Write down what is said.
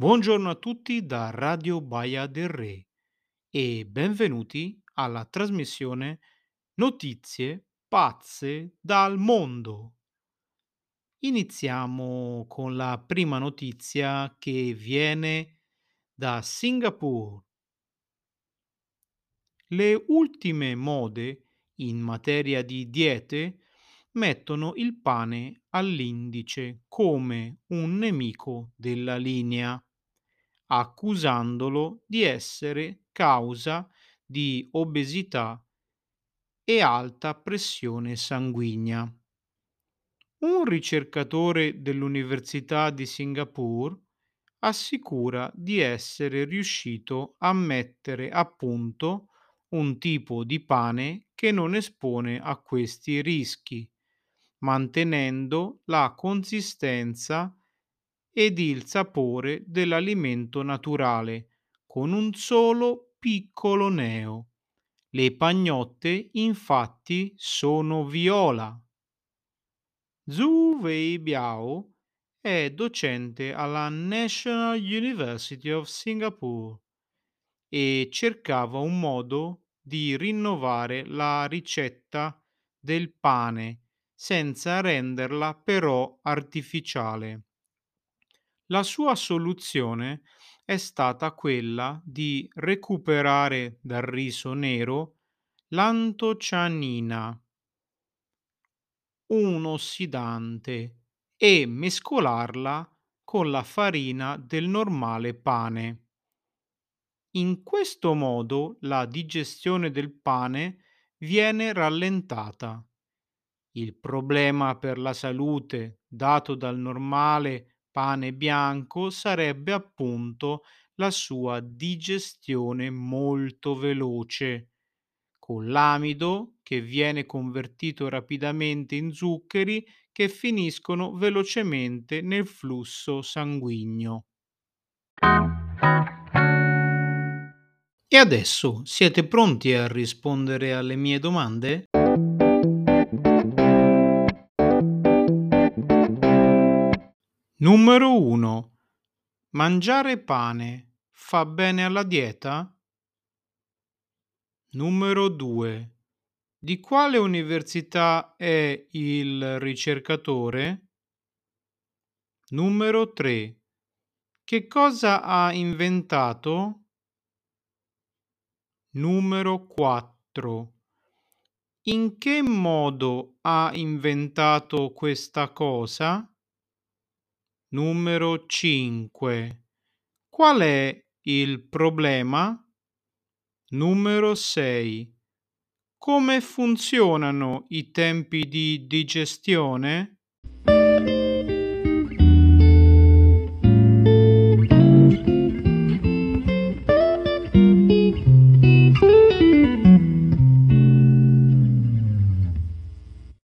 Buongiorno a tutti da Radio Baia del Re e benvenuti alla trasmissione Notizie pazze dal mondo. Iniziamo con la prima notizia che viene da Singapore. Le ultime mode in materia di diete mettono il pane all'indice come un nemico della linea accusandolo di essere causa di obesità e alta pressione sanguigna. Un ricercatore dell'Università di Singapore assicura di essere riuscito a mettere a punto un tipo di pane che non espone a questi rischi, mantenendo la consistenza ed il sapore dell'alimento naturale, con un solo piccolo neo. Le pagnotte infatti sono viola. Zhu Wei Biao è docente alla National University of Singapore e cercava un modo di rinnovare la ricetta del pane senza renderla però artificiale. La sua soluzione è stata quella di recuperare dal riso nero l'antocianina, un ossidante, e mescolarla con la farina del normale pane. In questo modo la digestione del pane viene rallentata. Il problema per la salute dato dal normale pane bianco sarebbe appunto la sua digestione molto veloce, con l'amido che viene convertito rapidamente in zuccheri che finiscono velocemente nel flusso sanguigno. E adesso siete pronti a rispondere alle mie domande? Numero 1. Mangiare pane fa bene alla dieta? Numero 2. Di quale università è il ricercatore? Numero 3. Che cosa ha inventato? Numero 4. In che modo ha inventato questa cosa? Numero 5. Qual è il problema? Numero 6. Come funzionano i tempi di digestione?